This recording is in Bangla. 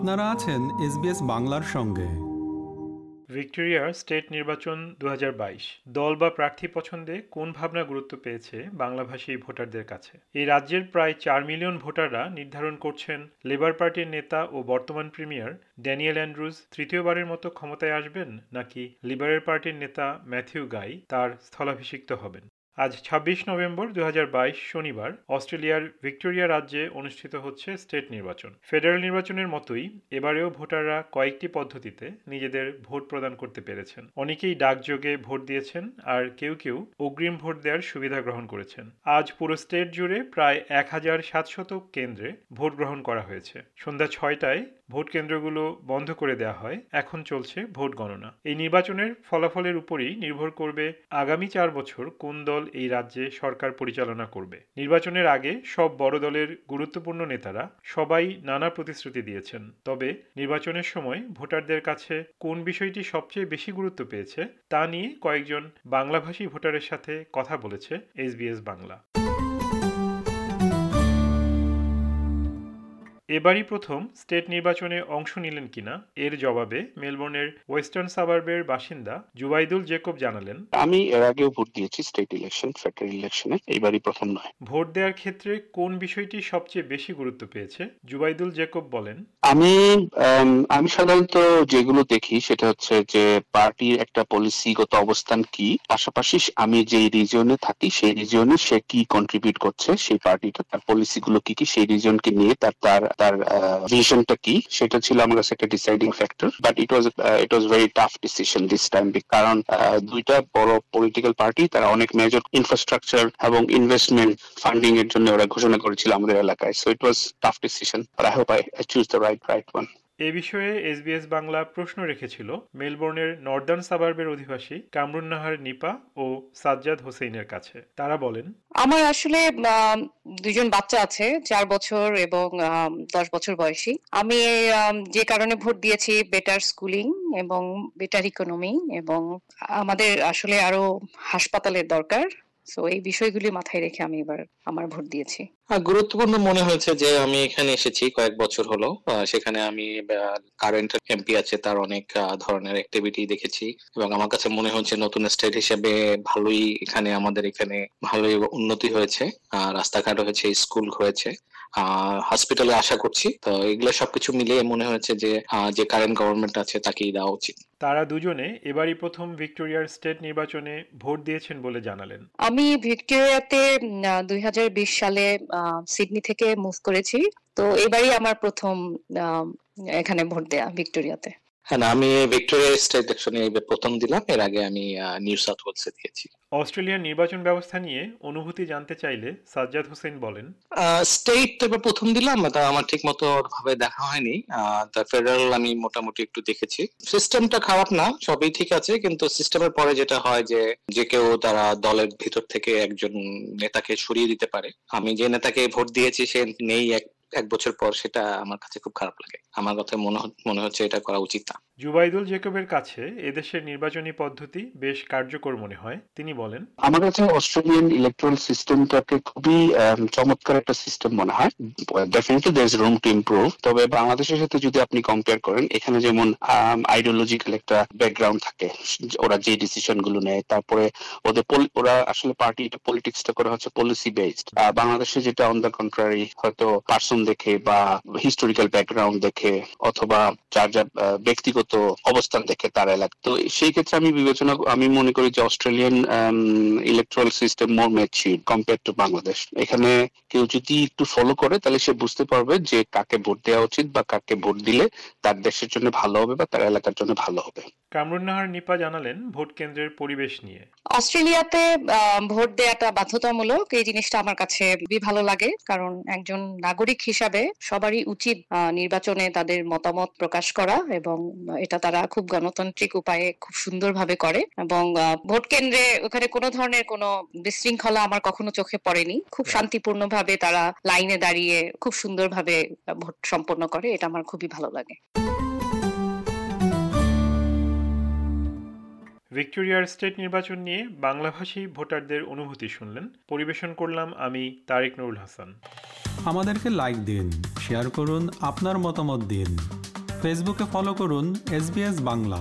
আপনারা আছেন এসবিএস বাংলার সঙ্গে। ভিক্টোরিয়ার স্টেট নির্বাচন দু হাজার বাইশ, দল বা প্রার্থী পছন্দে কোন ভাবনা গুরুত্ব পেয়েছে বাংলাভাষী ভোটারদের কাছে? এই রাজ্যের প্রায় চার মিলিয়ন ভোটাররা নির্ধারণ করছেন লেবার পার্টির নেতা ও বর্তমান প্রিমিয়ার ড্যানিয়েল অ্যান্ড্রুজ, তৃতীয়বারের মতো ক্ষমতায় আসবেন নাকি লিবারেল পার্টির নেতা ম্যাথিউ গাই তার স্থলাভিষিক্ত হবেন? আজ ২৬ নভেম্বর দু হাজার বাইশ শনিবার অস্ট্রেলিয়ার ভিক্টোরিয়া রাজ্যে অনুষ্ঠিত হচ্ছে স্টেট নির্বাচন। ফেডারেল নির্বাচনের মতোই এবারেও ভোটাররা কয়েকটি পদ্ধতিতে নিজেদের ভোট প্রদান করতে পেরেছেন। অনেকেই ডাকযোগে ভোট দিয়েছেন আর কেউ কেউ অগ্রিম ভোট দেওয়ার সুবিধা গ্রহণ করেছেন। আজ পুরো স্টেট জুড়ে প্রায় এক হাজার সাতশত কেন্দ্রে ভোট গ্রহণ করা হয়েছে। সন্ধ্যা ছয়টায় ভোট কেন্দ্রগুলো বন্ধ করে দেওয়া হয়। এখন চলছে ভোট গণনা। এই নির্বাচনের ফলাফলের উপরই নির্ভর করবে আগামী চার বছর কোন দল এই রাজ্যে সরকার পরিচালনা করবে। নির্বাচনের আগে সব বড় দলের গুরুত্বপূর্ণ নেতারা সবাই নানা প্রতিশ্রুতি দিয়েছেন। তবে নির্বাচনের সময় ভোটারদের কাছে কোন বিষয়টি সবচেয়ে বেশি গুরুত্ব পেয়েছে তা নিয়ে কয়েকজন বাংলাভাষী ভোটারের সাথে কথা বলেছে এসবিএস বাংলা। এবারই প্রথম স্টেট নির্বাচনে অংশ নিলেন কিনা? এর জবাবে মেলবোর্নের ওয়েস্টার্ন সাবার্বের বাসিন্দা জুবাইদুল জেকব জানালেন। আমি এর আগেও ভোট দিয়েছি স্টেট ইলেকশন ফেডারেল ইলেকশনে। এইবারই প্রথম নয়। ভোট দেওয়ার ক্ষেত্রে কোন বিষয়টি সবচেয়ে বেশি গুরুত্ব পেয়েছে? জুবাইদুল জেকব বলেন। আমি আমি সাধারণত যেগুলো দেখি সেটা হচ্ছে যে পার্টির একটা পলিসিগত অবস্থান কি পাশাপাশি আমি যে রিজিয়নে থাকি সেই রিজিয়নে সে কি কন্ট্রিবিউট করছে সেই পার্টিটা তার পলিসিগুলো কি কি সেই রিজিয়নকে নিয়ে তার তার তার ভিশনটা কি? সেটা ছিল আমার কাছে একটা deciding factor but it was it was very tough decision this time কারণ দুইটা বড় পলিটিক্যাল পার্টি তারা অনেক মেজর ইনফ্রাস্ট্রাকচার এবং ইনভেস্টমেন্ট ফান্ডিং এর জন্য ওরা ঘোষণা করেছিল আমাদের এলাকায়। So it was tough decision I hope I choose the right right one এ বিষয়ে এসবিএস বাংলা প্রশ্ন রেখেছিল মেলবোর্নের নর্দার্ন সাবার্বের অধিবাসী কামরুন নাহার নিপা ও সাজ্জাদ হোসেইনের কাছে। তারা বলেন, আমার আসলে দুজন বাচ্চা আছে, চার বছর এবং দশ বছর বয়সী। আমি যে কারণে ভোট দিয়েছি, বেটার স্কুলিং এবং বেটার ইকোনমি এবং আমাদের আসলে আরও হাসপাতালের দরকার। সো এই বিষয়গুলি মাথায় রেখে আমি এবার আমার ভোট দিয়েছি। গুরুত্বপূর্ণ মনে হয়েছে যে, আমি এখানে এসেছি কয়েক বছর হলো। সেখানে আমি কারেন্ট এমপি আছে, তার অনেক ধরনের অ্যাক্টিভিটি দেখেছি। এবং আমার কাছে মনে হচ্ছে নতুন স্টেট হিসেবে ভালোই এখানে, আমাদের এখানে ভালোই উন্নতি হয়েছে। রাস্তাঘাট হয়েছে স্কুল হয়েছে। হসপিটালে আশা করছি। তো এগুলো সবকিছু মিলিয়ে মনে হয়েছে যে যে কারেন্ট গভর্নমেন্ট আছে তাকেই দেওয়া উচিত। তারা দুজনে এবারই প্রথম ভিক্টোরিয়ার স্টেট নির্বাচনে ভোট দিয়েছেন বলে জানালেন। আমি ভিক্টোরিয়াতে দুই হাজার বিশ সালে সিডনি থেকে মুভ করেছি। তো এবারই আমার প্রথম এখানে ভোট দেয়া ভিক্টোরিয়াতে। হ্যাঁ আমি ভিক্টোরিয়া স্টেট ইলেকশনে প্রথম দিলাম। এর আগে আমি নিউ সাউথ ওয়েলসে দিয়েছি। অস্ট্রেলিয়ার নির্বাচন ব্যবস্থা নিয়ে অনুভূতি জানতে চাইলে সাজ্জাদ হোসেন বলেন। স্টেট তো প্রথম দিলাম তা আমার ঠিক মতো ভাবে দেখা হয়নি। তা ফেডারেল আমি মোটামুটি একটু দেখেছি। সিস্টেমটা খারাপ না সবই ঠিক আছে কিন্তু সিস্টেমের পরে যেটা হয় যে যে কেউ তারা দলের ভিতর থেকে একজন নেতাকে সরিয়ে দিতে পারে। আমি যে নেতাকে ভোট দিয়েছি সে নেই এক এক বছর পর সেটা আমার কাছে খুব খারাপ লাগে। আমার কথা মনে মনে হচ্ছে এটা করা উচিত না। জুবাইদুল জেকবের কাছে এদেশের নির্বাচনী পদ্ধতি বেশ কার্যকর মনে হয়। তিনি বলেন, আমার কাছে অস্ট্রেলিয়ান ইলেকট্রাল সিস্টেমটাকে খুবই চমৎকার একটা সিস্টেম মনে হয়। Definitely there is room to improve তবে বাংলাদেশের সাথে যদি আপনি কম্পেয়ার করেন, এখানে যেমন আইডিওলজিক্যাল একটা ব্যাকগ্রাউন্ড থাকে। ওরা যে ডিসিশনগুলো নেয়, তারপরে ওদের ওরা আসলে পার্টি পলিটিক্সটা করে হচ্ছে পলিসি বেসড বাংলাদেশে যেটা অন দ্য কন্ট্রারি হয়তো পার্সন দেখে বা হিস্টোরিক্যাল ব্যাকগ্রাউন্ড দেখে, অথবা যার যা ব্যক্তিগত অবস্থান থেকে তারা এলাকা তো সেই ক্ষেত্রে আমি বিবেচনা আমি মনে করি যে Australian electoral system more mature compare to Bangladesh. এখানে কেউ যদি একটু ফলো করে, তাহলে সে বুঝতে পারবে যে কাকে ভোট দেওয়া উচিত বা কাকে ভোট দিলে তার দেশের জন্য ভালো হবে বা তার এলাকার জন্য ভালো হবে। কামরুন নাহার নিপা জানালেন ভোট কেন্দ্রের পরিবেশ নিয়ে। অস্ট্রেলিয়াতে ভোট দেওয়াটা বাধ্যতামূলক। এই জিনিসটা আমার কাছে খুবই ভালো লাগে কারণ একজন নাগরিক হিসাবে সবারই উচিত নির্বাচনে তাদের মতামত প্রকাশ করা এবং এটা তারা খুব গণতান্ত্রিক উপায়ে খুব সুন্দরভাবে করে এবং ভোট কেন্দ্রে ওখানে কোনো ধরনের কোনো বিশৃঙ্খলা আমার কখনো চোখে পড়েনি। খুব শান্তিপূর্ণভাবে তারা লাইনে দাঁড়িয়ে খুব সুন্দরভাবে ভোট সম্পন্ন করে এটা আমার খুবই ভালো লাগে। ভিক্টোরিয়ার স্টেট নির্বাচন নিয়ে বাংলাভাষী ভোটারদের অনুভূতি শুনলেন। পরিবেশন করলাম আমি তারেক নুরুল হাসান। আমাদেরকে লাইক দিন শেয়ার করুন, আপনার মতামত দিন। ফেসবুকে ফলো করুন এস বাংলা